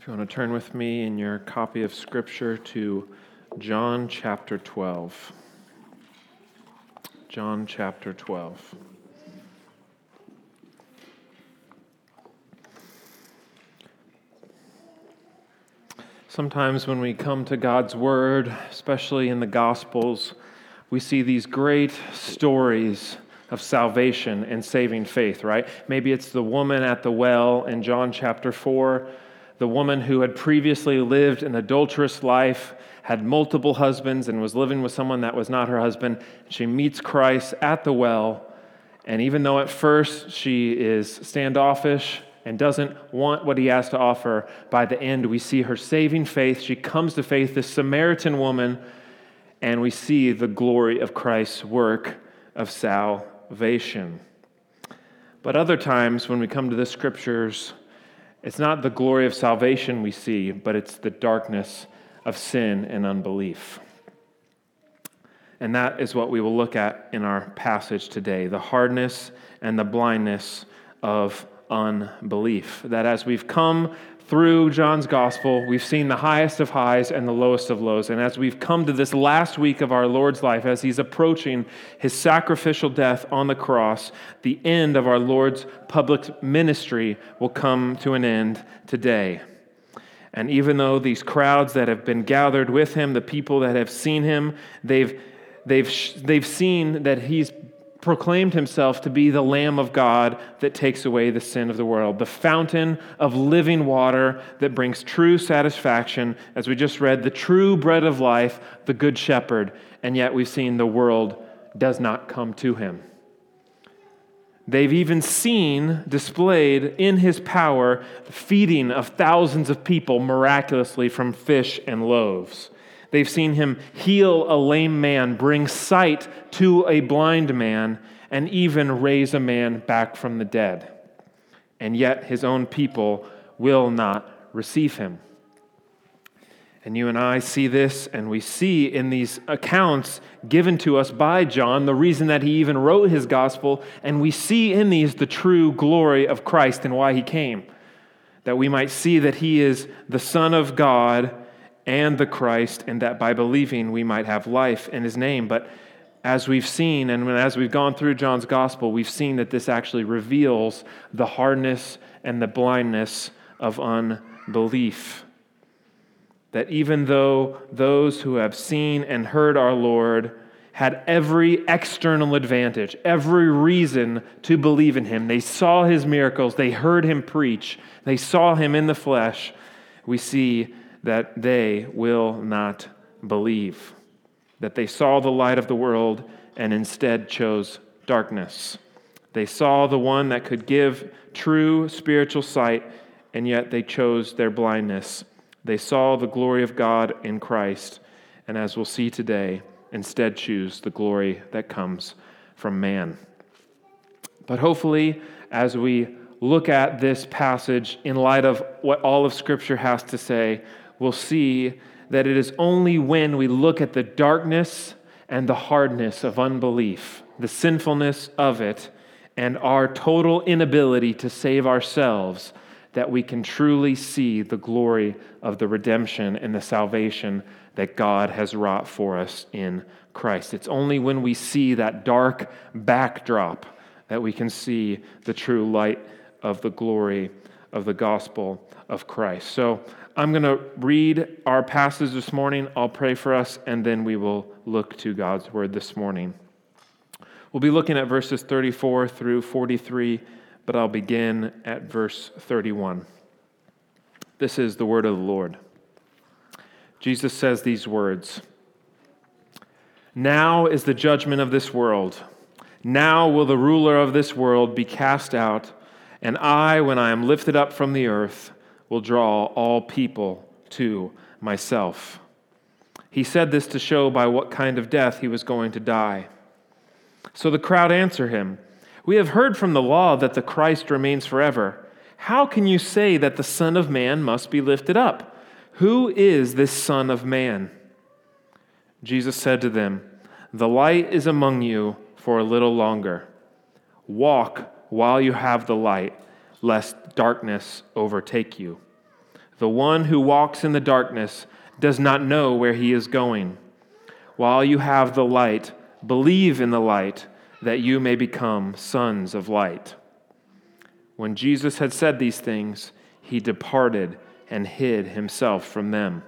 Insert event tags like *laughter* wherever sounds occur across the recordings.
If you want to turn with me in your copy of Scripture to John chapter 12. John chapter 12. Sometimes when we come to God's Word, especially in the Gospels, we see these great stories of salvation and saving faith, right? Maybe it's the woman at the well in John chapter 4 the woman who had previously lived an adulterous life, had multiple husbands, and was living with someone that was not her husband. She meets Christ at the well, and even though at first she is standoffish and doesn't want what he has to offer, by the end we see her saving faith. She comes to faith, this Samaritan woman, and we see the glory of Christ's work of salvation. But other times, when we come to the scriptures, it's not the glory of salvation we see, but it's the darkness of sin and unbelief. And that is what we will look at in our passage today the hardness and the blindness of unbelief. That as we've come through John's gospel, we've seen the highest of highs and the lowest of lows. And as we've come to this last week of our Lord's life, as he's approaching his sacrificial death on the cross, the end of our Lord's public ministry will come to an end today. And even though these crowds that have been gathered with him, the people that have seen him, they've, they've, they've seen that he's proclaimed himself to be the Lamb of God that takes away the sin of the world, the fountain of living water that brings true satisfaction, as we just read, the true bread of life, the Good Shepherd. And yet we've seen the world does not come to him. They've even seen displayed in his power the feeding of thousands of people miraculously from fish and loaves. They've seen him heal a lame man, bring sight to a blind man, and even raise a man back from the dead. And yet his own people will not receive him. And you and I see this, and we see in these accounts given to us by John the reason that he even wrote his gospel, and we see in these the true glory of Christ and why he came. That we might see that he is the Son of God and the Christ, and that by believing we might have life in his name. But as we've seen, and as we've gone through John's gospel, we've seen that this actually reveals the hardness and the blindness of unbelief. That even though those who have seen and heard our Lord had every external advantage, every reason to believe in him, they saw his miracles, they heard him preach, they saw him in the flesh, we see that they will not believe, that they saw the light of the world and instead chose darkness. They saw the one that could give true spiritual sight, and yet they chose their blindness. They saw the glory of God in Christ, and as we'll see today, instead choose the glory that comes from man. But hopefully, as we look at this passage in light of what all of Scripture has to say, we'll see that it is only when we look at the darkness and the hardness of unbelief, the sinfulness of it, and our total inability to save ourselves, that we can truly see the glory of the redemption and the salvation that God has wrought for us in Christ. It's only when we see that dark backdrop that we can see the true light of the glory of the gospel of Christ. So I'm going to read our passage this morning. I'll pray for us, and then we will look to God's word this morning. We'll be looking at verses 34 through 43, but I'll begin at verse 31. This is the word of the Lord. Jesus says these words Now is the judgment of this world. Now will the ruler of this world be cast out. And I, when I am lifted up from the earth, will draw all people to myself. He said this to show by what kind of death he was going to die. So the crowd answer him We have heard from the law that the Christ remains forever. How can you say that the Son of Man must be lifted up? Who is this Son of Man? Jesus said to them, The light is among you for a little longer. Walk while you have the light, lest darkness overtake you. The one who walks in the darkness does not know where he is going. While you have the light, believe in the light, that you may become sons of light. When Jesus had said these things, he departed and hid himself from them.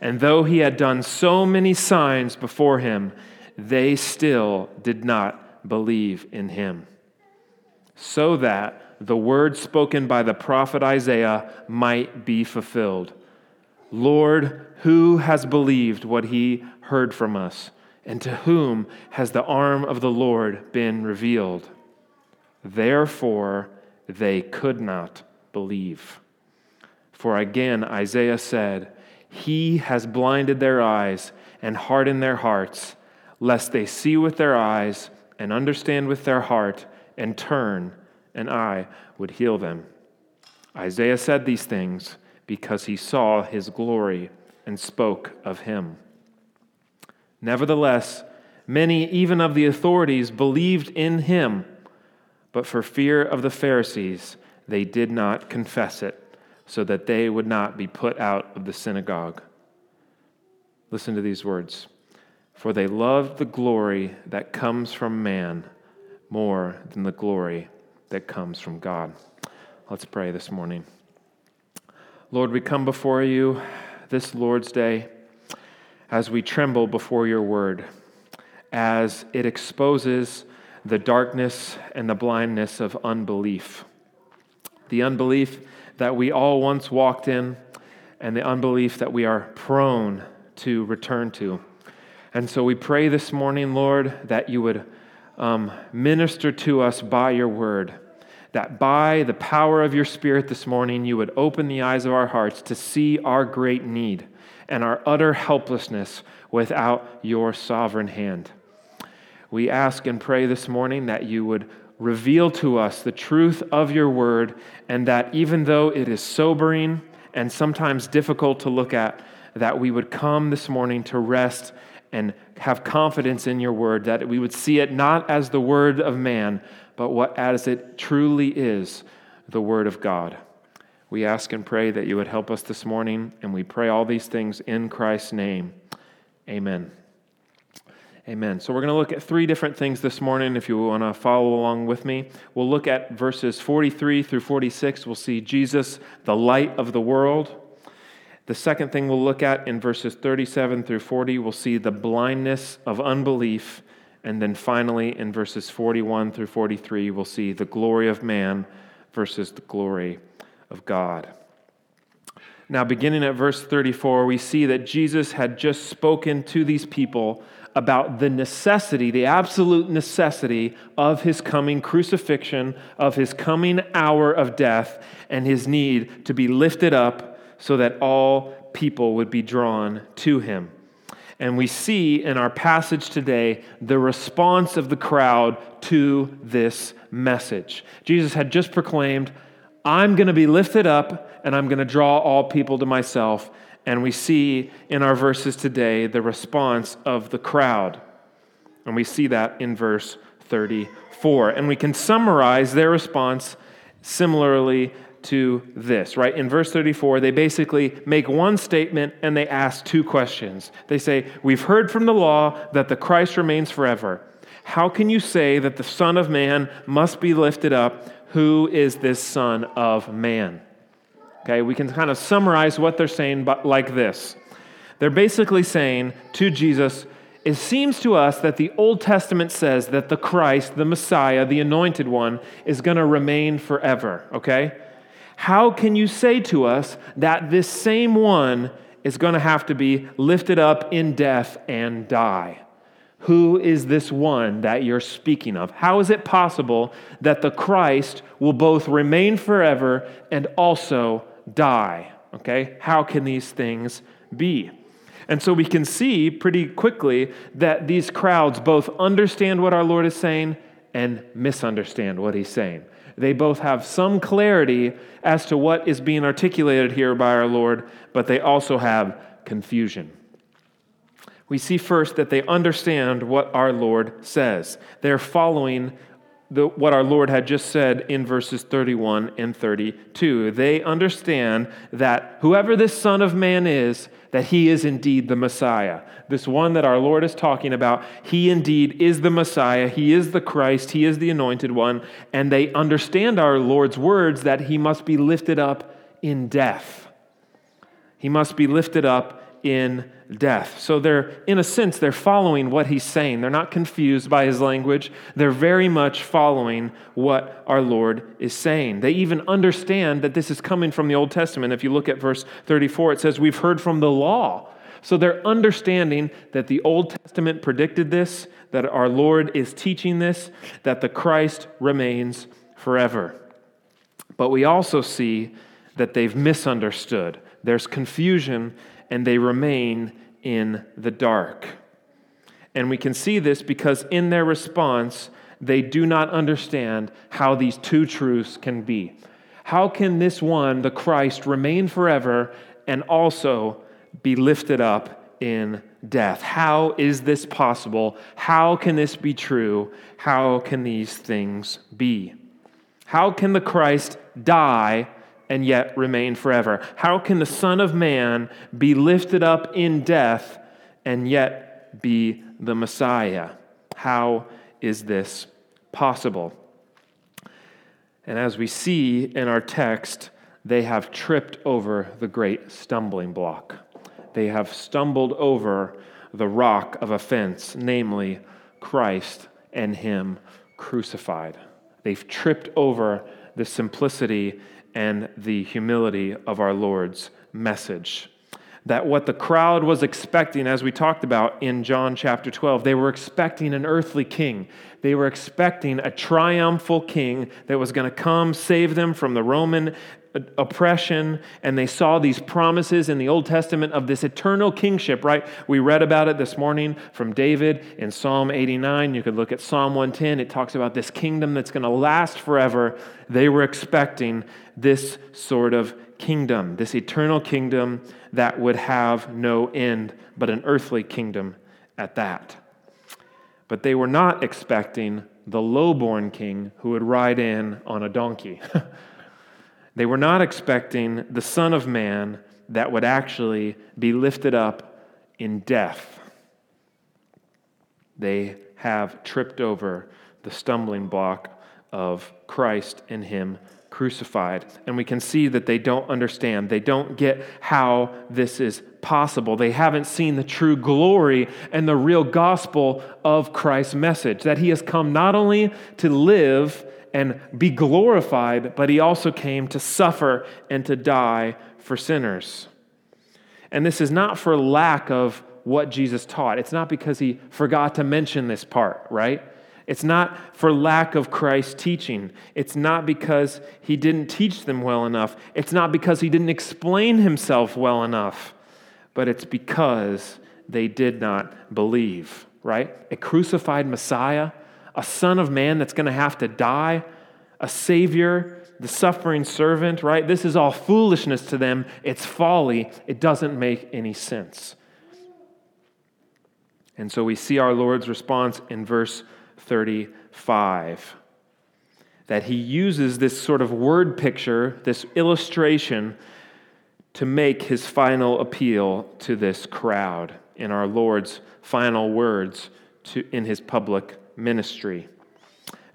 And though he had done so many signs before him, they still did not believe in him. So that the word spoken by the prophet Isaiah might be fulfilled. Lord, who has believed what he heard from us? And to whom has the arm of the Lord been revealed? Therefore, they could not believe. For again, Isaiah said, He has blinded their eyes and hardened their hearts, lest they see with their eyes and understand with their heart and turn and I would heal them. Isaiah said these things because he saw his glory and spoke of him. Nevertheless, many, even of the authorities, believed in him, but for fear of the Pharisees, they did not confess it, so that they would not be put out of the synagogue. Listen to these words For they loved the glory that comes from man more than the glory that comes from God. Let's pray this morning. Lord, we come before you this Lord's Day as we tremble before your word, as it exposes the darkness and the blindness of unbelief. The unbelief that we all once walked in, and the unbelief that we are prone to return to. And so we pray this morning, Lord, that you would um, minister to us by your word. That by the power of your Spirit this morning, you would open the eyes of our hearts to see our great need and our utter helplessness without your sovereign hand. We ask and pray this morning that you would reveal to us the truth of your word, and that even though it is sobering and sometimes difficult to look at, that we would come this morning to rest and have confidence in your word, that we would see it not as the word of man, but what as it truly is, the word of God. We ask and pray that you would help us this morning, and we pray all these things in Christ's name. Amen. Amen. So we're going to look at three different things this morning if you want to follow along with me. We'll look at verses 43 through 46. We'll see Jesus, the light of the world. The second thing we'll look at in verses 37 through 40, we'll see the blindness of unbelief. And then finally, in verses 41 through 43, we'll see the glory of man versus the glory of God. Now, beginning at verse 34, we see that Jesus had just spoken to these people about the necessity, the absolute necessity of his coming crucifixion, of his coming hour of death, and his need to be lifted up so that all people would be drawn to him. And we see in our passage today the response of the crowd to this message. Jesus had just proclaimed, I'm going to be lifted up and I'm going to draw all people to myself. And we see in our verses today the response of the crowd. And we see that in verse 34. And we can summarize their response similarly to this, right? In verse 34, they basically make one statement and they ask two questions. They say, We've heard from the law that the Christ remains forever. How can you say that the Son of Man must be lifted up? Who is this Son of Man? Okay, we can kind of summarize what they're saying like this. They're basically saying to Jesus, it seems to us that the Old Testament says that the Christ, the Messiah, the anointed one, is going to remain forever, okay? How can you say to us that this same one is going to have to be lifted up in death and die? Who is this one that you're speaking of? How is it possible that the Christ will both remain forever and also die? Okay, how can these things be? And so we can see pretty quickly that these crowds both understand what our Lord is saying and misunderstand what he's saying. They both have some clarity as to what is being articulated here by our Lord, but they also have confusion. We see first that they understand what our Lord says. They're following the, what our Lord had just said in verses 31 and 32. They understand that whoever this Son of Man is, that he is indeed the Messiah. This one that our Lord is talking about, he indeed is the Messiah. He is the Christ. He is the anointed one. And they understand our Lord's words that he must be lifted up in death. He must be lifted up in death. So they're, in a sense, they're following what he's saying. They're not confused by his language. They're very much following what our Lord is saying. They even understand that this is coming from the Old Testament. If you look at verse 34, it says, We've heard from the law. So they're understanding that the Old Testament predicted this, that our Lord is teaching this, that the Christ remains forever. But we also see that they've misunderstood. There's confusion and they remain in the dark. And we can see this because in their response, they do not understand how these two truths can be. How can this one, the Christ, remain forever and also be lifted up in death? How is this possible? How can this be true? How can these things be? How can the Christ die and yet remain forever? How can the Son of Man be lifted up in death and yet be the Messiah? How is this possible? And as we see in our text, they have tripped over the great stumbling block. They have stumbled over the rock of offense, namely Christ and Him crucified. They've tripped over the simplicity and the humility of our Lord's message. That what the crowd was expecting, as we talked about in John chapter 12, they were expecting an earthly king. They were expecting a triumphal king that was going to come save them from the Roman oppression and they saw these promises in the Old Testament of this eternal kingship, right? We read about it this morning from David in Psalm 89. You could look at Psalm 110. It talks about this kingdom that's going to last forever. They were expecting this sort of kingdom, this eternal kingdom that would have no end, but an earthly kingdom at that. But they were not expecting the lowborn king who would ride in on a donkey. *laughs* They were not expecting the Son of Man that would actually be lifted up in death. They have tripped over the stumbling block of Christ and Him crucified. And we can see that they don't understand. They don't get how this is possible. They haven't seen the true glory and the real gospel of Christ's message that He has come not only to live and be glorified, but he also came to suffer and to die for sinners. And this is not for lack of what Jesus taught. It's not because he forgot to mention this part, right? It's not for lack of Christ's teaching. It's not because he didn't teach them well enough. It's not because he didn't explain himself well enough. But it's because they did not believe, right? A crucified Messiah a son of man that's going to have to die, a savior, the suffering servant, right? This is all foolishness to them. It's folly. It doesn't make any sense. And so we see our Lord's response in verse 35 that he uses this sort of word picture, this illustration, to make his final appeal to this crowd in our Lord's final words to, in his public ministry.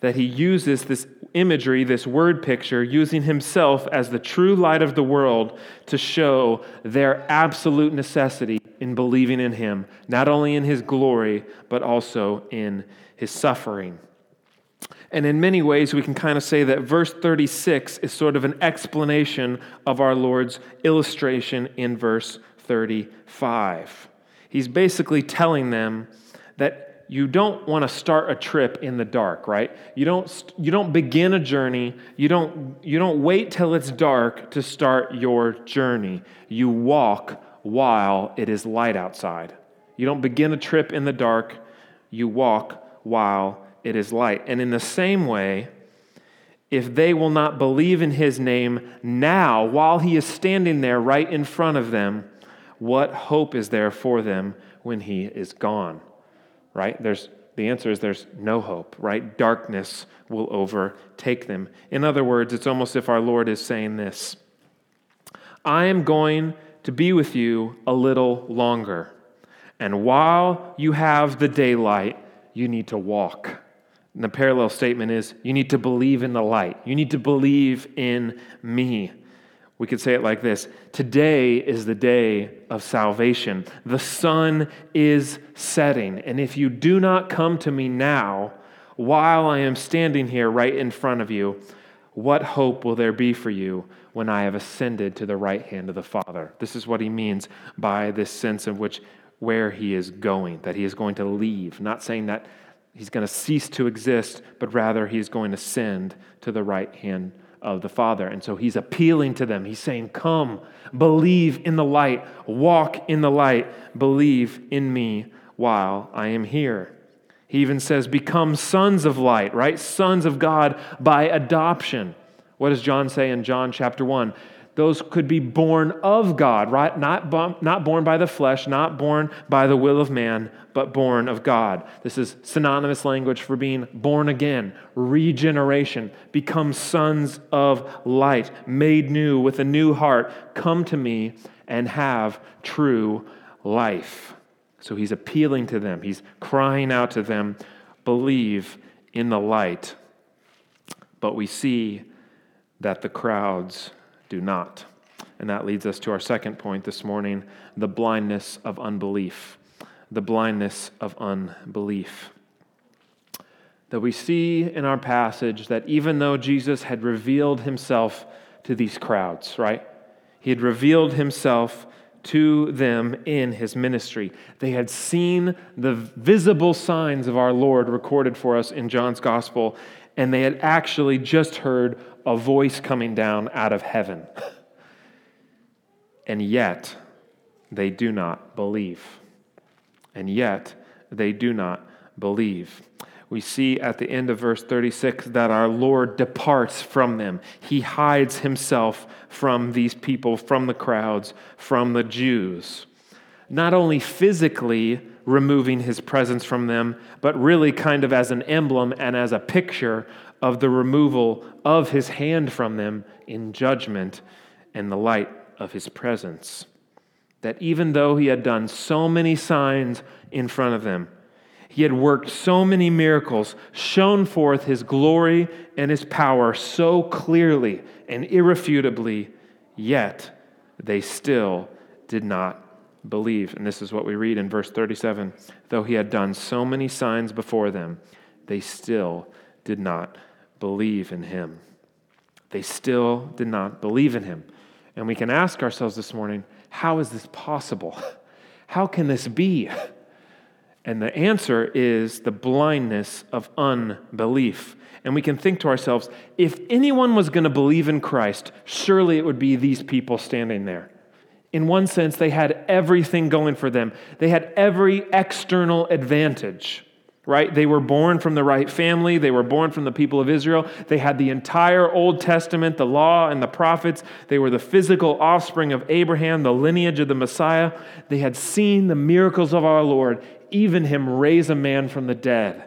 That he uses this imagery, this word picture, using himself as the true light of the world to show their absolute necessity in believing in him, not only in his glory, but also in his suffering. And in many ways, we can kind of say that verse 36 is sort of an explanation of our Lord's illustration in verse 35. He's basically telling them that you don't want to start a trip in the dark, right? You don't, you don't begin a journey. You don't, you don't wait till it's dark to start your journey. You walk while it is light outside. You don't begin a trip in the dark. You walk while it is light. And in the same way, if they will not believe in his name now, while he is standing there right in front of them, what hope is there for them when he is gone? Right? There's The answer is there's no hope, right? Darkness will overtake them. In other words, it's almost if our Lord is saying this I am going to be with you a little longer. And while you have the daylight, you need to walk. And the parallel statement is you need to believe in the light. You need to believe in me. We could say it like this Today is the day of salvation. The sun is setting. And if you do not come to me now, while I am standing here right in front of you, what hope will there be for you when I have ascended to the right hand of the Father? This is what he means by this sense of which where he is going, that he is going to leave. Not saying that he's going to cease to exist, but rather he's going to ascend to the right hand of the Father. And so he's appealing to them. He's saying, Come, believe in the light, walk in the light, believe in me while I am here. He even says, Become sons of light, right? Sons of God by adoption. What does John say in John chapter 1? those could be born of God, right? Not, not born by the flesh, not born by the will of man, but born of God. This is synonymous language for being born again, regeneration, become sons of light, made new with a new heart. Come to me and have true life. So he's appealing to them, he's crying out to them, believe in the light. But we see that the crowds do not. And that leads us to our second point this morning the blindness of unbelief. The blindness of unbelief. That we see in our passage that even though Jesus had revealed himself to these crowds, right? He had revealed himself to them in his ministry. They had seen the visible signs of our Lord recorded for us in John's gospel, and they had actually just heard a voice coming down out of heaven. *laughs* And yet, they do not believe. And yet, they do not believe. We see at the end of verse 36 that our Lord departs from them. He hides himself from these people, from the crowds, from the Jews. Not only physically removing his presence from them, but really kind of as an emblem and as a picture of the removal of his hand from them in judgment and the light of his presence. That even though he had done so many signs in front of them, he had worked so many miracles, shown forth his glory and his power so clearly and irrefutably, yet they still did not believe. And this is what we read in verse 37 though he had done so many signs before them, they still did not believe in him. They still did not believe in him. And we can ask ourselves this morning how is this possible? How can this be? And the answer is the blindness of unbelief. And we can think to ourselves if anyone was going to believe in Christ, surely it would be these people standing there. In one sense, they had everything going for them, they had every external advantage right? They were born from the right family. They were born from the people of Israel. They had the entire Old Testament, the law, and the prophets. They were the physical offspring of Abraham, the lineage of the Messiah. They had seen the miracles of our Lord, even him raise a man from the dead.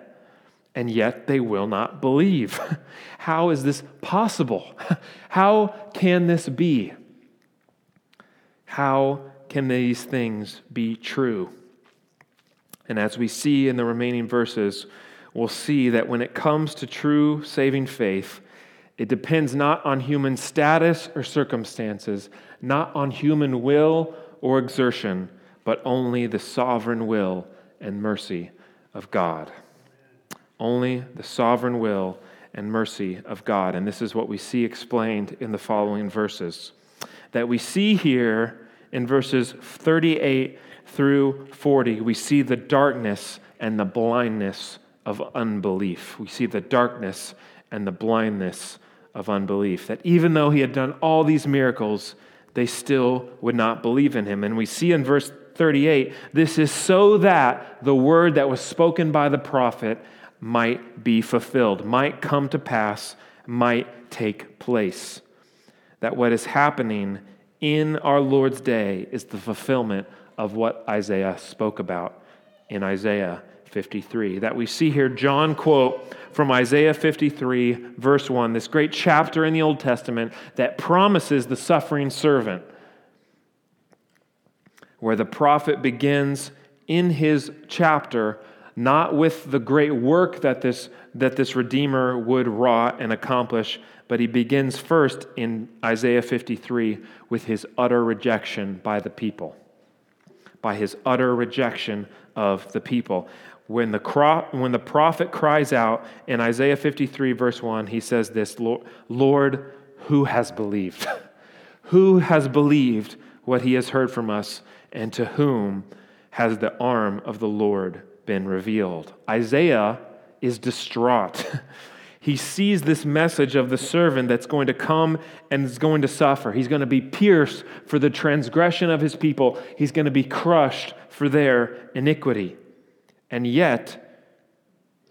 And yet they will not believe. *laughs* How is this possible? *laughs* How can this be? How can these things be true? And as we see in the remaining verses, we'll see that when it comes to true saving faith, it depends not on human status or circumstances, not on human will or exertion, but only the sovereign will and mercy of God. Only the sovereign will and mercy of God. And this is what we see explained in the following verses. That we see here in verses 38 through 40, we see the darkness and the blindness of unbelief. We see the darkness and the blindness of unbelief. That even though he had done all these miracles, they still would not believe in him. And we see in verse 38 this is so that the word that was spoken by the prophet might be fulfilled, might come to pass, might take place. That what is happening in our Lord's day is the fulfillment of what Isaiah spoke about in Isaiah 53. That we see here John quote from Isaiah 53, verse 1, this great chapter in the Old Testament that promises the suffering servant, where the prophet begins in his chapter not with the great work that this, that this Redeemer would wrought and accomplish, but he begins first in Isaiah 53 with his utter rejection by the people. By his utter rejection of the people. When the, cro- when the prophet cries out in Isaiah 53, verse 1, he says this Lord, who has believed? *laughs* who has believed what he has heard from us, and to whom has the arm of the Lord been revealed? Isaiah is distraught. *laughs* he sees this message of the servant that's going to come and is going to suffer. He's going to be pierced for the transgression of his people, he's going to be crushed for their iniquity. And yet,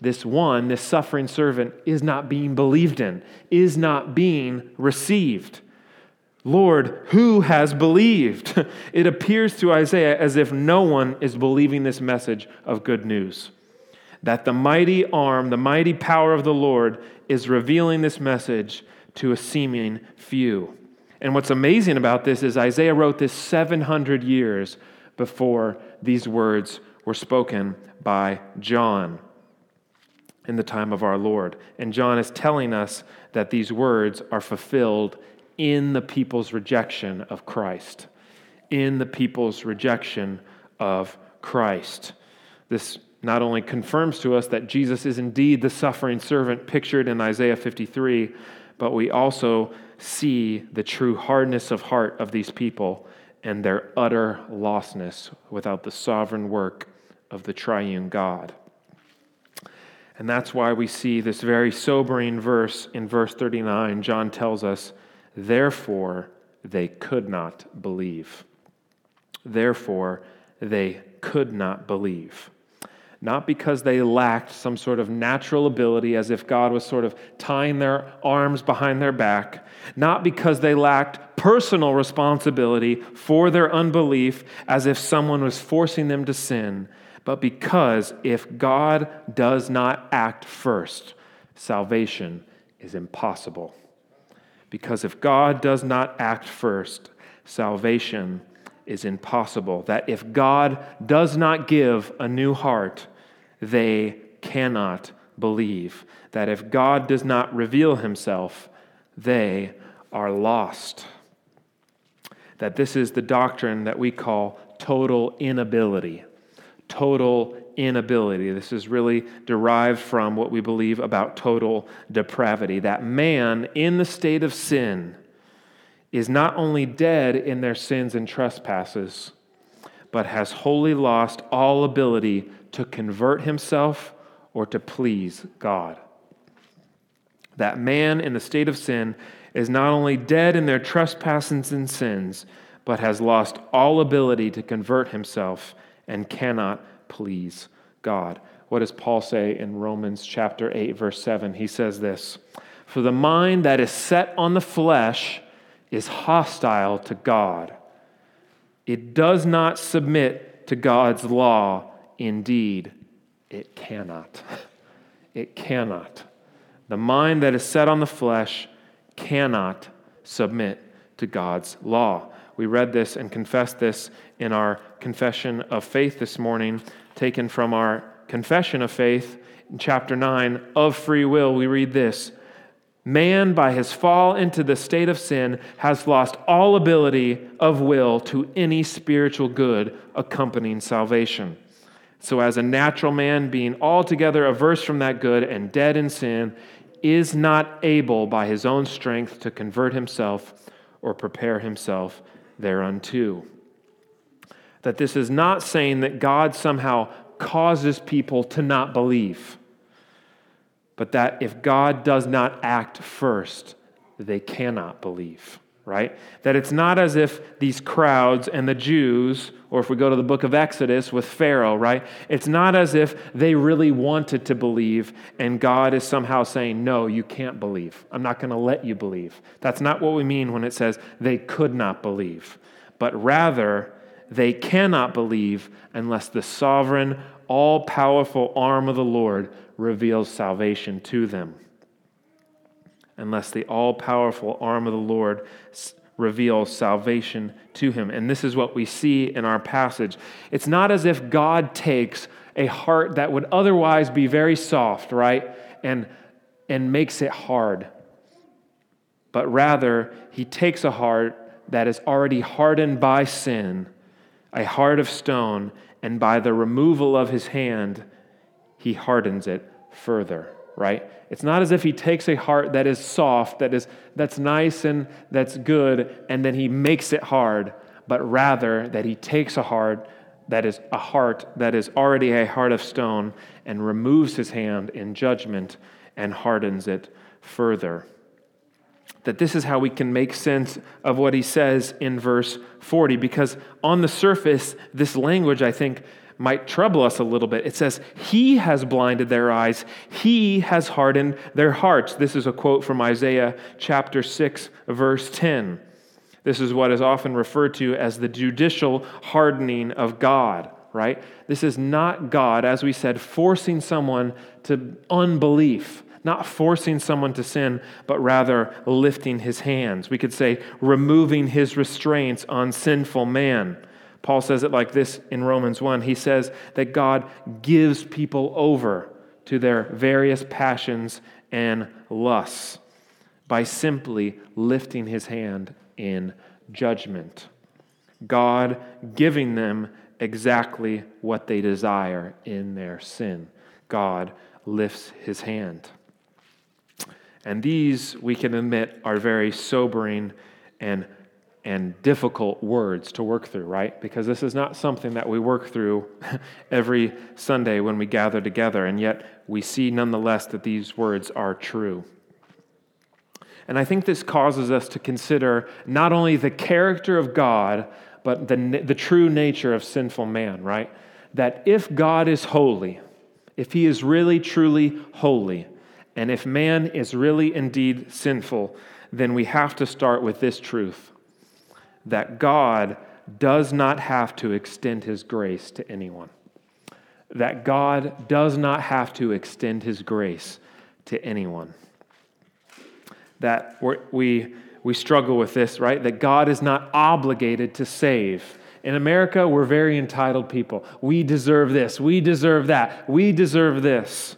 this one, this suffering servant, is not being believed in, is not being received. Lord, who has believed? *laughs* It appears to Isaiah as if no one is believing this message of good news. That the mighty arm, the mighty power of the Lord is revealing this message to a seeming few. And what's amazing about this is Isaiah wrote this 700 years before these words were spoken by John in the time of our Lord. And John is telling us that these words are fulfilled in the people's rejection of Christ. In the people's rejection of Christ. This not only confirms to us that Jesus is indeed the suffering servant pictured in Isaiah 53, but we also see the true hardness of heart of these people and their utter lostness without the sovereign work of the triune God. And that's why we see this very sobering verse in verse 39. John tells us, Therefore they could not believe. Therefore they could not believe. Not because they lacked some sort of natural ability, as if God was sort of tying their arms behind their back. Not because they lacked personal responsibility for their unbelief, as if someone was forcing them to sin but because if God does not act first, salvation is impossible. Because if God does not act first, salvation is impossible. That if God does not give a new heart, they cannot believe. That if God does not reveal himself, they are lost. That this is the doctrine that we call total inability total inability. This is really derived from what we believe about total depravity. That man in the state of sin is not only dead in their sins and trespasses, but has wholly lost all ability to convert himself or to please God. That man in the state of sin is not only dead in their trespasses and sins, but has lost all ability to convert himself and cannot please God. What does Paul say in Romans chapter 8 verse 7? He says this, "For the mind that is set on the flesh is hostile to God. It does not submit to God's law. Indeed, it cannot." *laughs* It cannot. The mind that is set on the flesh cannot submit to God's law. We read this and confessed this in our confession of faith this morning, taken from our confession of faith in chapter 9 of free will. We read this Man, by his fall into the state of sin, has lost all ability of will to any spiritual good accompanying salvation. So, as a natural man, being altogether averse from that good and dead in sin, is not able by his own strength to convert himself or prepare himself thereunto. That this is not saying that God somehow causes people to not believe, but that if God does not act first, they cannot believe right? That it's not as if these crowds and the Jews, or if we go to the book of Exodus with Pharaoh, right? It's not as if they really wanted to believe and God is somehow saying, no, you can't believe. I'm not going to let you believe. That's not what we mean when it says they could not believe, but rather, they cannot believe unless the sovereign, all powerful arm of the Lord reveals salvation to them. Unless the all powerful arm of the Lord reveals salvation to him. And this is what we see in our passage. It's not as if God takes a heart that would otherwise be very soft, right? And, and makes it hard. But rather, he takes a heart that is already hardened by sin, a heart of stone, and by the removal of his hand, he hardens it further, right? It's not as if he takes a heart that is soft, that is that's nice and that's good, and then he makes it hard, but rather that he takes a heart that is a heart that is already a heart of stone and removes his hand in judgment and hardens it further. That this is how we can make sense of what he says in verse 40, because on the surface, this language, I think, might trouble us a little bit. It says, He has blinded their eyes, He has hardened their hearts. This is a quote from Isaiah chapter 6, verse 10. This is what is often referred to as the judicial hardening of God, right? This is not God, as we said, forcing someone to unbelief not forcing someone to sin, but rather lifting his hands. We could say removing his restraints on sinful man. Paul says it like this in Romans 1. He says that God gives people over to their various passions and lusts by simply lifting his hand in judgment. God giving them exactly what they desire in their sin. God lifts his hand. And these, we can admit, are very sobering and and difficult words to work through, right? Because this is not something that we work through *laughs* every Sunday when we gather together, and yet we see nonetheless that these words are true. And I think this causes us to consider not only the character of God, but the, the true nature of sinful man, right? That if God is holy, if he is really, truly holy, and if man is really indeed sinful, then we have to start with this truth that God does not have to extend his grace to anyone. That God does not have to extend his grace to anyone. That we we struggle with this, right? That God is not obligated to save. In America, we're very entitled people. We deserve this. We deserve that. We deserve this.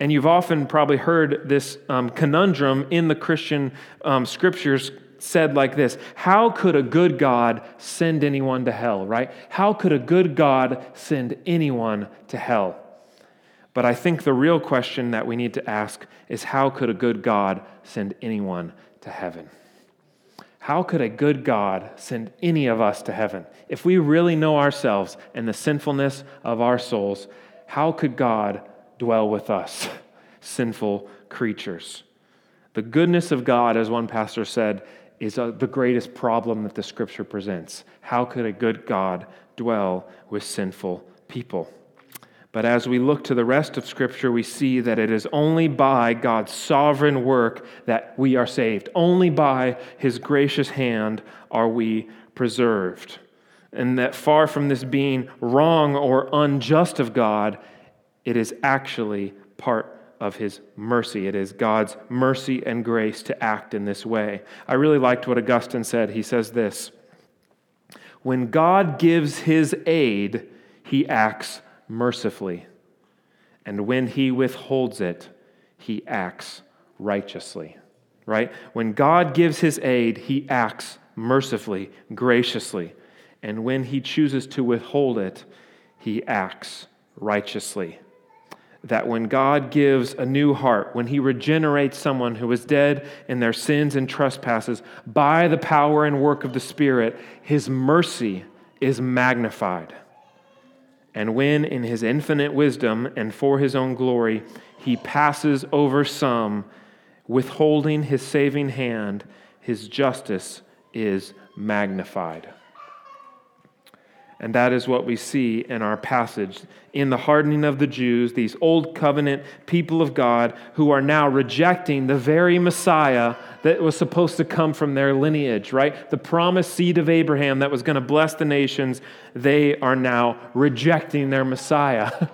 And you've often probably heard this um, conundrum in the Christian um, scriptures said like this How could a good God send anyone to hell, right? How could a good God send anyone to hell? But I think the real question that we need to ask is how could a good God send anyone to heaven? How could a good God send any of us to heaven? If we really know ourselves and the sinfulness of our souls, how could God dwell with us, *laughs* sinful creatures? The goodness of God, as one pastor said, is uh, the greatest problem that the scripture presents. How could a good God dwell with sinful people? But as we look to the rest of Scripture, we see that it is only by God's sovereign work that we are saved. Only by His gracious hand are we preserved. And that far from this being wrong or unjust of God, it is actually part of his mercy. It is God's mercy and grace to act in this way. I really liked what Augustine said. He says this When God gives his aid, he acts mercifully. And when he withholds it, he acts righteously. Right? When God gives his aid, he acts mercifully, graciously. And when he chooses to withhold it, he acts righteously that when God gives a new heart, when He regenerates someone who was dead in their sins and trespasses, by the power and work of the Spirit, His mercy is magnified. And when, in His infinite wisdom and for His own glory, He passes over some, withholding His saving hand, His justice is magnified. And that is what we see in our passage. In the hardening of the Jews, these old covenant people of God who are now rejecting the very Messiah that was supposed to come from their lineage, right? The promised seed of Abraham that was going to bless the nations, they are now rejecting their Messiah.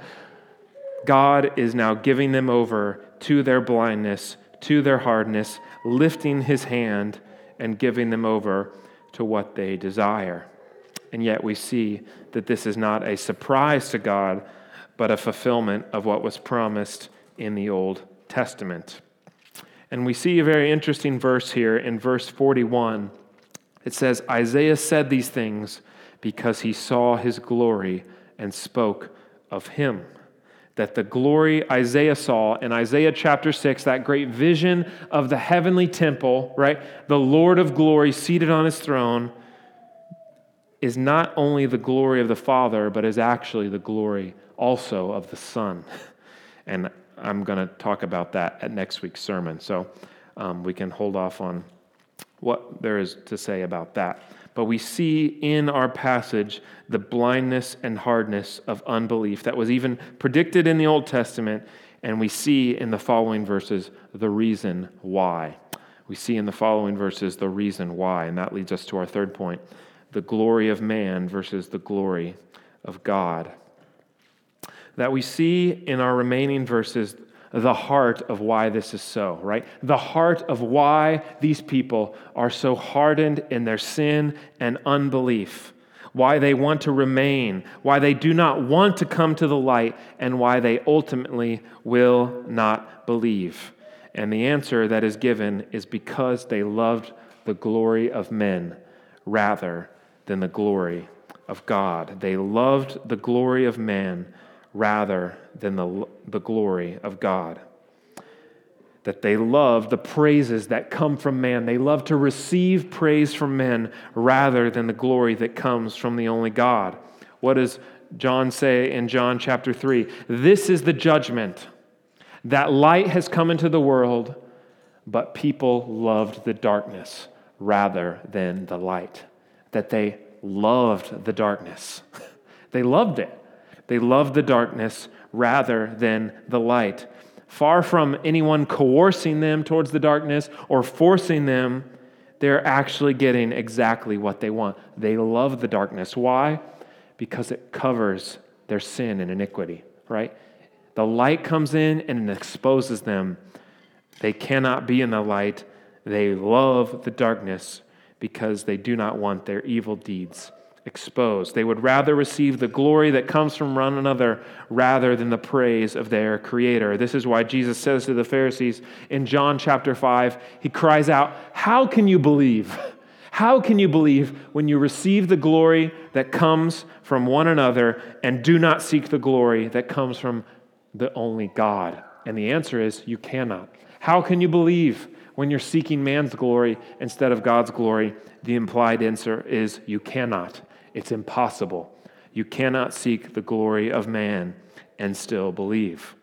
*laughs* God is now giving them over to their blindness, to their hardness, lifting his hand and giving them over to what they desire. And yet we see that this is not a surprise to God, but a fulfillment of what was promised in the Old Testament. And we see a very interesting verse here in verse 41. It says, Isaiah said these things because he saw his glory and spoke of him. That the glory Isaiah saw in Isaiah chapter 6, that great vision of the heavenly temple, right? The Lord of glory seated on his throne, is not only the glory of the Father, but is actually the glory also of the Son. *laughs* And I'm going to talk about that at next week's sermon. So um, we can hold off on what there is to say about that. But we see in our passage the blindness and hardness of unbelief that was even predicted in the Old Testament. And we see in the following verses the reason why. We see in the following verses the reason why. And that leads us to our third point the glory of man versus the glory of God. That we see in our remaining verses the heart of why this is so, right? The heart of why these people are so hardened in their sin and unbelief, why they want to remain, why they do not want to come to the light, and why they ultimately will not believe. And the answer that is given is because they loved the glory of men rather than the glory of God. They loved the glory of man rather than the, the glory of God. That they love the praises that come from man. They love to receive praise from men rather than the glory that comes from the only God. What does John say in John chapter 3? This is the judgment that light has come into the world, but people loved the darkness rather than the light that they loved the darkness. *laughs* they loved it. They loved the darkness rather than the light. Far from anyone coercing them towards the darkness or forcing them, they're actually getting exactly what they want. They love the darkness. Why? Because it covers their sin and iniquity, right? The light comes in and exposes them. They cannot be in the light. They love the darkness because they do not want their evil deeds exposed. They would rather receive the glory that comes from one another rather than the praise of their Creator. This is why Jesus says to the Pharisees in John chapter 5, He cries out, How can you believe? How can you believe when you receive the glory that comes from one another and do not seek the glory that comes from the only God? And the answer is, You cannot. How can you believe? When you're seeking man's glory instead of God's glory, the implied answer is you cannot. It's impossible. You cannot seek the glory of man and still believe.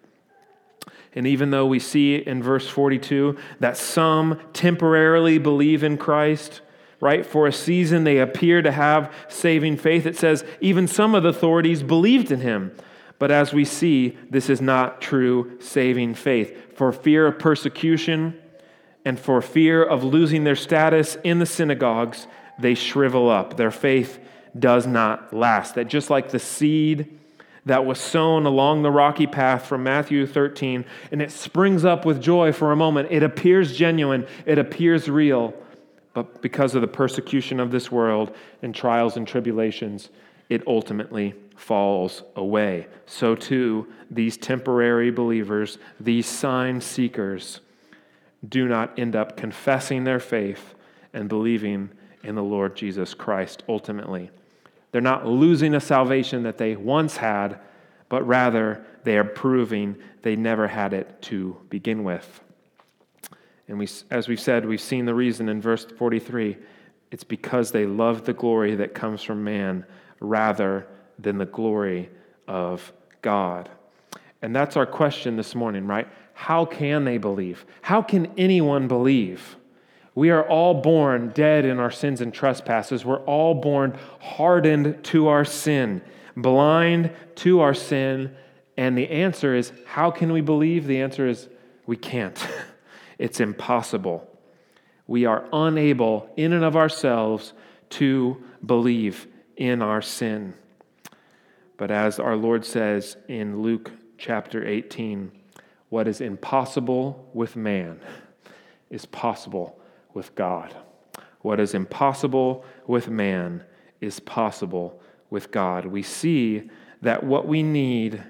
And even though we see in verse 42 that some temporarily believe in Christ, right? For a season they appear to have saving faith. It says even some of the authorities believed in him. But as we see, this is not true saving faith. For fear of persecution, and for fear of losing their status in the synagogues, they shrivel up. Their faith does not last. That just like the seed that was sown along the rocky path from Matthew 13, and it springs up with joy for a moment, it appears genuine, it appears real, but because of the persecution of this world and trials and tribulations, it ultimately falls away. So too, these temporary believers, these sign seekers, do not end up confessing their faith and believing in the Lord Jesus Christ ultimately. They're not losing a salvation that they once had, but rather they are proving they never had it to begin with. And we, as we've said, we've seen the reason in verse 43. It's because they love the glory that comes from man rather than the glory of God. And that's our question this morning, right? How can they believe? How can anyone believe We are all born dead in our sins and trespasses. We're all born hardened to our sin, blind to our sin. And the answer is how can we believe? The answer is we can't. *laughs* It's impossible. We are unable, in and of ourselves, to believe in our sin. But as our Lord says in Luke chapter 18, what is impossible with man is possible with God. What is impossible with man is possible with God. We see that what we need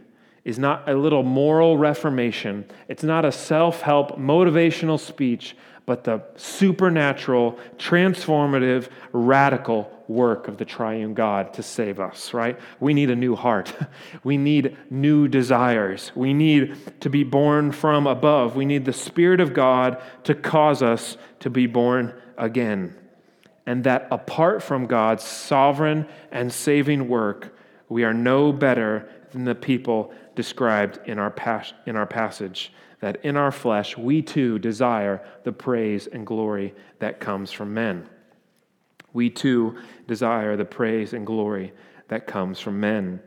is not a little moral reformation, it's not a self help motivational speech, but the supernatural, transformative, radical work of the triune God to save us, right? We need a new heart. *laughs* We need new desires. We need to be born from above. We need the Spirit of God to cause us to be born again. And that apart from God's sovereign and saving work, we are no better than the people described in our, pas- in our passage that in our flesh we too desire the praise and glory that comes from men. We too desire the praise and glory that comes from men.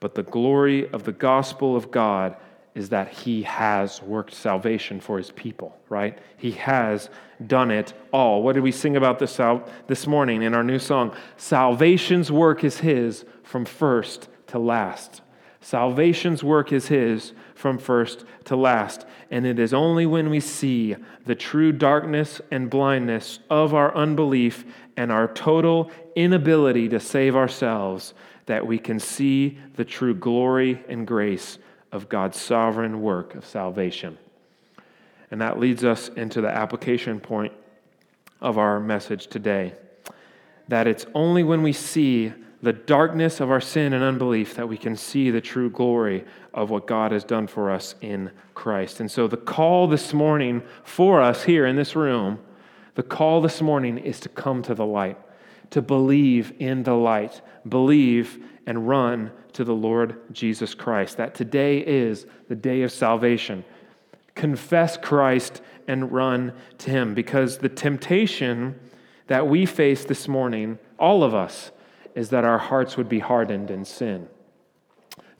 But the glory of the gospel of God is that he has worked salvation for his people, right? He has done it all. What did we sing about this, this morning in our new song? Salvation's work is his from first to last. Salvation's work is his from first to last. And it is only when we see the true darkness and blindness of our unbelief and our total inability to save ourselves that we can see the true glory and grace of God's sovereign work of salvation. And that leads us into the application point of our message today that it's only when we see the darkness of our sin and unbelief that we can see the true glory of what God has done for us in Christ. And so, the call this morning for us here in this room, the call this morning is to come to the light, to believe in the light, believe and run to the Lord Jesus Christ. That today is the day of salvation. Confess Christ and run to Him because the temptation that we face this morning, all of us, is that our hearts would be hardened in sin.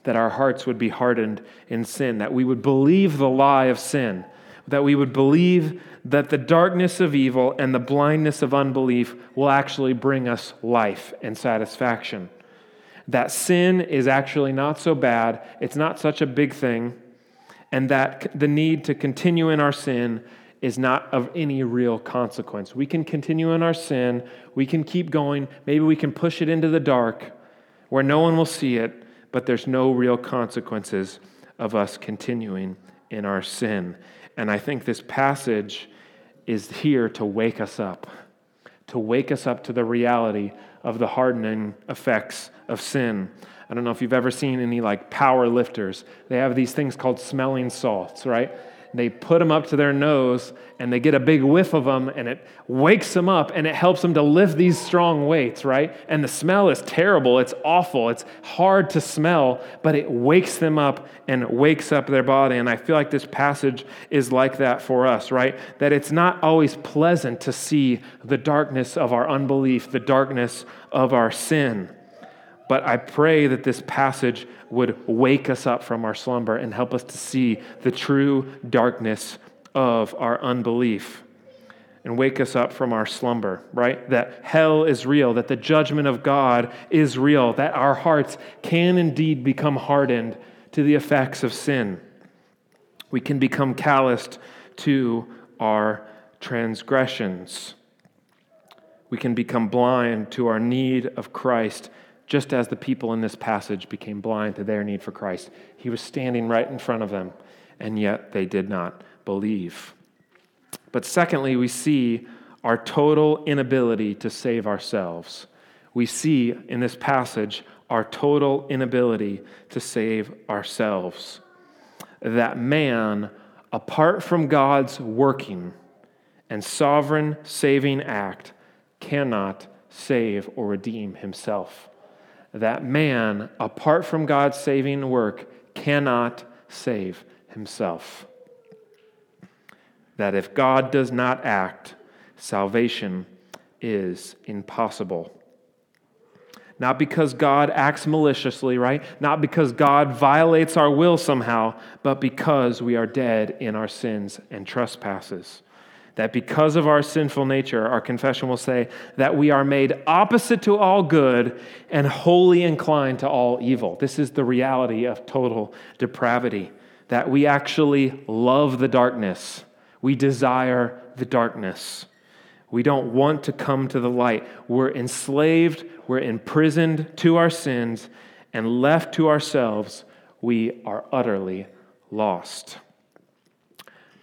That our hearts would be hardened in sin, that we would believe the lie of sin, that we would believe that the darkness of evil and the blindness of unbelief will actually bring us life and satisfaction. That sin is actually not so bad, it's not such a big thing, and that the need to continue in our sin is not of any real consequence. We can continue in our sin, we can keep going, maybe we can push it into the dark where no one will see it, but there's no real consequences of us continuing in our sin. And I think this passage is here to wake us up, to wake us up to the reality of the hardening effects of sin. I don't know if you've ever seen any like power lifters. They have these things called smelling salts, right? They put them up to their nose and they get a big whiff of them and it wakes them up and it helps them to lift these strong weights, right? And the smell is terrible. It's awful. It's hard to smell, but it wakes them up and wakes up their body. And I feel like this passage is like that for us, right? That it's not always pleasant to see the darkness of our unbelief, the darkness of our sin. But I pray that this passage would wake us up from our slumber and help us to see the true darkness of our unbelief and wake us up from our slumber, right? That hell is real, that the judgment of God is real, that our hearts can indeed become hardened to the effects of sin. We can become calloused to our transgressions. We can become blind to our need of Christ just as the people in this passage became blind to their need for Christ. He was standing right in front of them, and yet they did not believe. But secondly, we see our total inability to save ourselves. We see in this passage our total inability to save ourselves. That man, apart from God's working and sovereign saving act, cannot save or redeem himself that man, apart from God's saving work, cannot save himself. That if God does not act, salvation is impossible. Not because God acts maliciously, right? Not because God violates our will somehow, but because we are dead in our sins and trespasses. That because of our sinful nature, our confession will say that we are made opposite to all good and wholly inclined to all evil. This is the reality of total depravity. That we actually love the darkness, we desire the darkness. We don't want to come to the light. We're enslaved, we're imprisoned to our sins, and left to ourselves, we are utterly lost.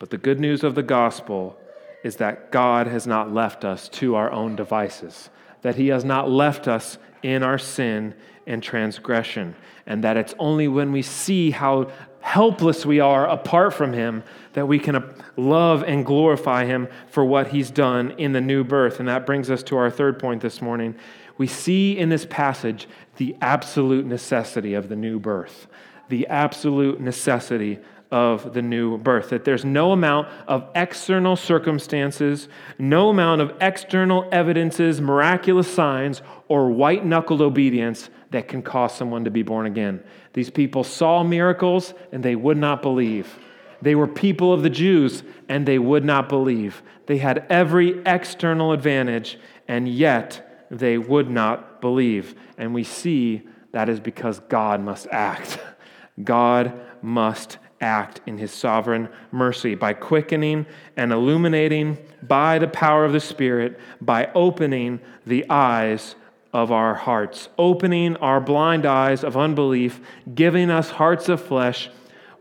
But the good news of the gospel is that God has not left us to our own devices, that He has not left us in our sin and transgression, and that it's only when we see how helpless we are apart from Him that we can love and glorify Him for what He's done in the new birth. And that brings us to our third point this morning. We see in this passage the absolute necessity of the new birth, the absolute necessity of the new birth. That there's no amount of external circumstances, no amount of external evidences, miraculous signs, or white knuckled obedience that can cause someone to be born again. These people saw miracles and they would not believe. They were people of the Jews and they would not believe. They had every external advantage and yet they would not believe. And we see that is because God must act. *laughs* God must act in his sovereign mercy by quickening and illuminating by the power of the Spirit, by opening the eyes of our hearts, opening our blind eyes of unbelief, giving us hearts of flesh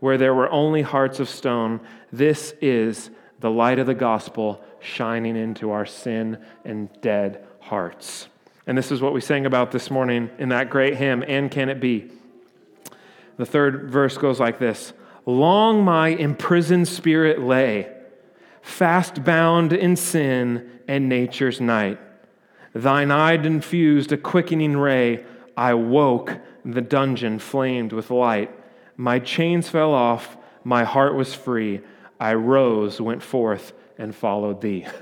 where there were only hearts of stone. This is the light of the gospel shining into our sin and dead hearts. And this is what we sang about this morning in that great hymn, And Can It Be? The third verse goes like this Long my imprisoned spirit lay, fast bound in sin and nature's night. Thine eye infused a quickening ray. I woke, the dungeon flamed with light. My chains fell off, my heart was free. I rose, went forth, and followed thee. *laughs*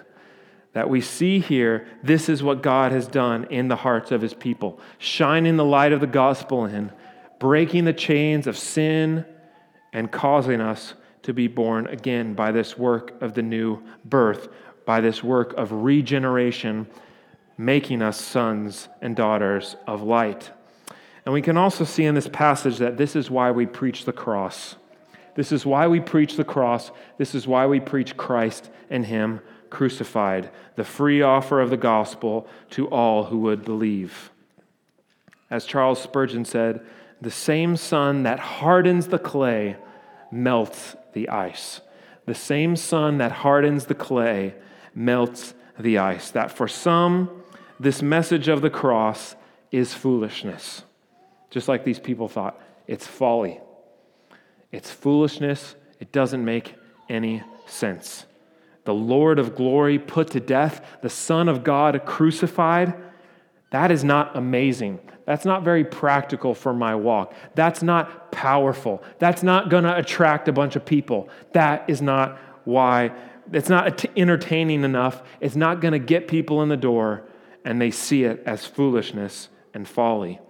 That we see here, this is what God has done in the hearts of his people, shining the light of the gospel in, breaking the chains of sin and causing us to be born again by this work of the new birth, by this work of regeneration, making us sons and daughters of light. And we can also see in this passage that this is why we preach the cross. This is why we preach the cross. This is why we preach Christ and Him crucified, the free offer of the gospel to all who would believe. As Charles Spurgeon said, the same sun that hardens the clay melts the ice. The same sun that hardens the clay melts the ice. That for some, this message of the cross is foolishness. Just like these people thought, it's folly. It's foolishness. It doesn't make any sense. The Lord of glory put to death, the Son of God crucified that is not amazing. That's not very practical for my walk. That's not powerful. That's not going to attract a bunch of people. That is not why. It's not entertaining enough. It's not going to get people in the door, and they see it as foolishness and folly.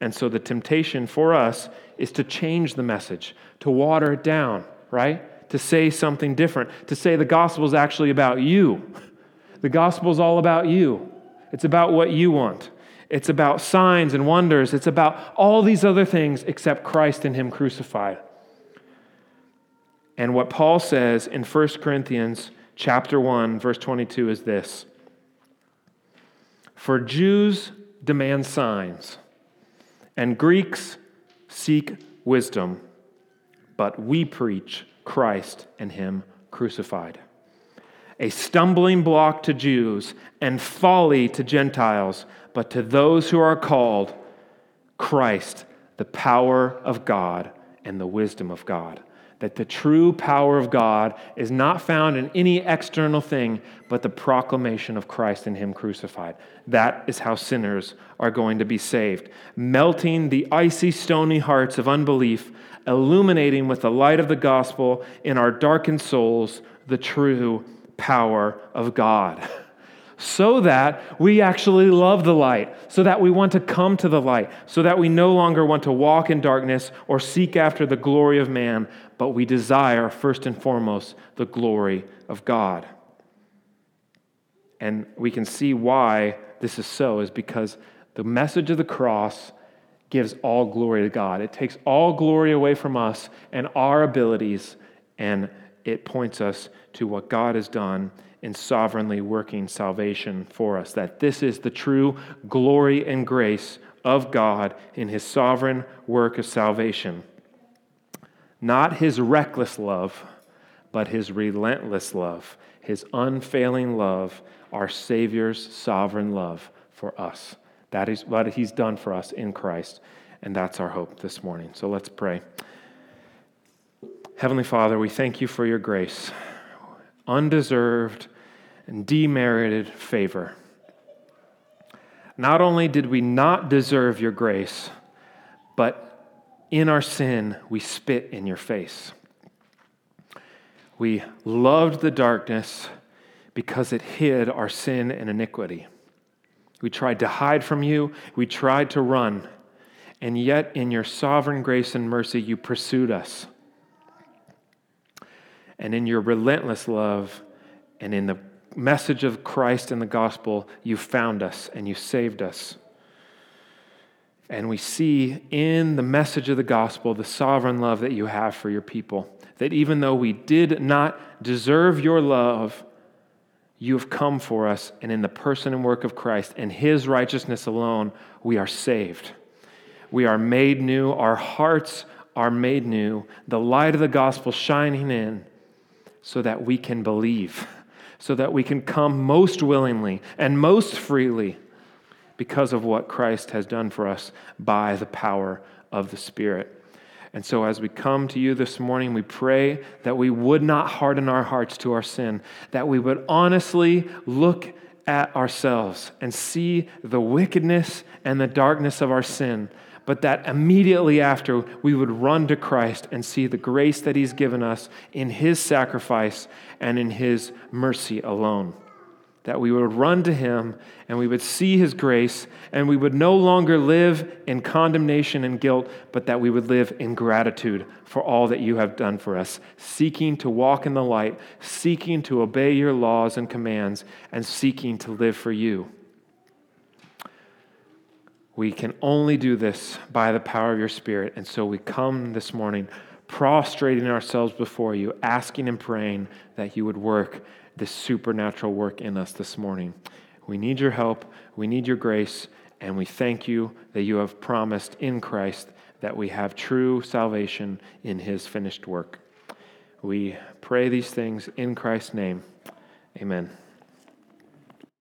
And so the temptation for us is to change the message, to water it down, right? To say something different, to say the gospel is actually about you. The gospel is all about you. It's about what you want. It's about signs and wonders. It's about all these other things except Christ and Him crucified. And what Paul says in 1 Corinthians chapter 1 verse 22 is this. For Jews demand signs and Greeks seek wisdom, but we preach Christ and him crucified a stumbling block to Jews and folly to Gentiles, but to those who are called, Christ, the power of God and the wisdom of God. That the true power of God is not found in any external thing, but the proclamation of Christ and Him crucified. That is how sinners are going to be saved. Melting the icy, stony hearts of unbelief, illuminating with the light of the gospel in our darkened souls the true power of God. *laughs* so that we actually love the light, so that we want to come to the light, so that we no longer want to walk in darkness or seek after the glory of man, but we desire, first and foremost, the glory of God. And we can see why this is so, is because the message of the cross gives all glory to God. It takes all glory away from us and our abilities, and it points us to what God has done in sovereignly working salvation for us. That this is the true glory and grace of God in his sovereign work of salvation. Not his reckless love, but his relentless love, his unfailing love, our Savior's sovereign love for us. That is what he's done for us in Christ, and that's our hope this morning. So let's pray. Heavenly Father, we thank you for your grace undeserved and demerited favor. Not only did we not deserve your grace, but in our sin, we spit in your face. We loved the darkness because it hid our sin and iniquity. We tried to hide from you, we tried to run, and yet in your sovereign grace and mercy, you pursued us and in your relentless love and in the message of Christ and the gospel, you found us and you saved us. And we see in the message of the gospel the sovereign love that you have for your people. That even though we did not deserve your love, you have come for us, and in the person and work of Christ and his righteousness alone, we are saved. We are made new. Our hearts are made new. The light of the gospel shining in so that we can believe, so that we can come most willingly and most freely because of what Christ has done for us by the power of the Spirit. And so, as we come to you this morning, we pray that we would not harden our hearts to our sin, that we would honestly look at ourselves and see the wickedness and the darkness of our sin but that immediately after we would run to Christ and see the grace that He's given us in His sacrifice and in His mercy alone. That we would run to Him and we would see His grace and we would no longer live in condemnation and guilt, but that we would live in gratitude for all that you have done for us, seeking to walk in the light, seeking to obey your laws and commands, and seeking to live for you. We can only do this by the power of your Spirit. And so we come this morning prostrating ourselves before you, asking and praying that you would work this supernatural work in us this morning. We need your help, we need your grace, and we thank you that you have promised in Christ that we have true salvation in his finished work. We pray these things in Christ's name. Amen.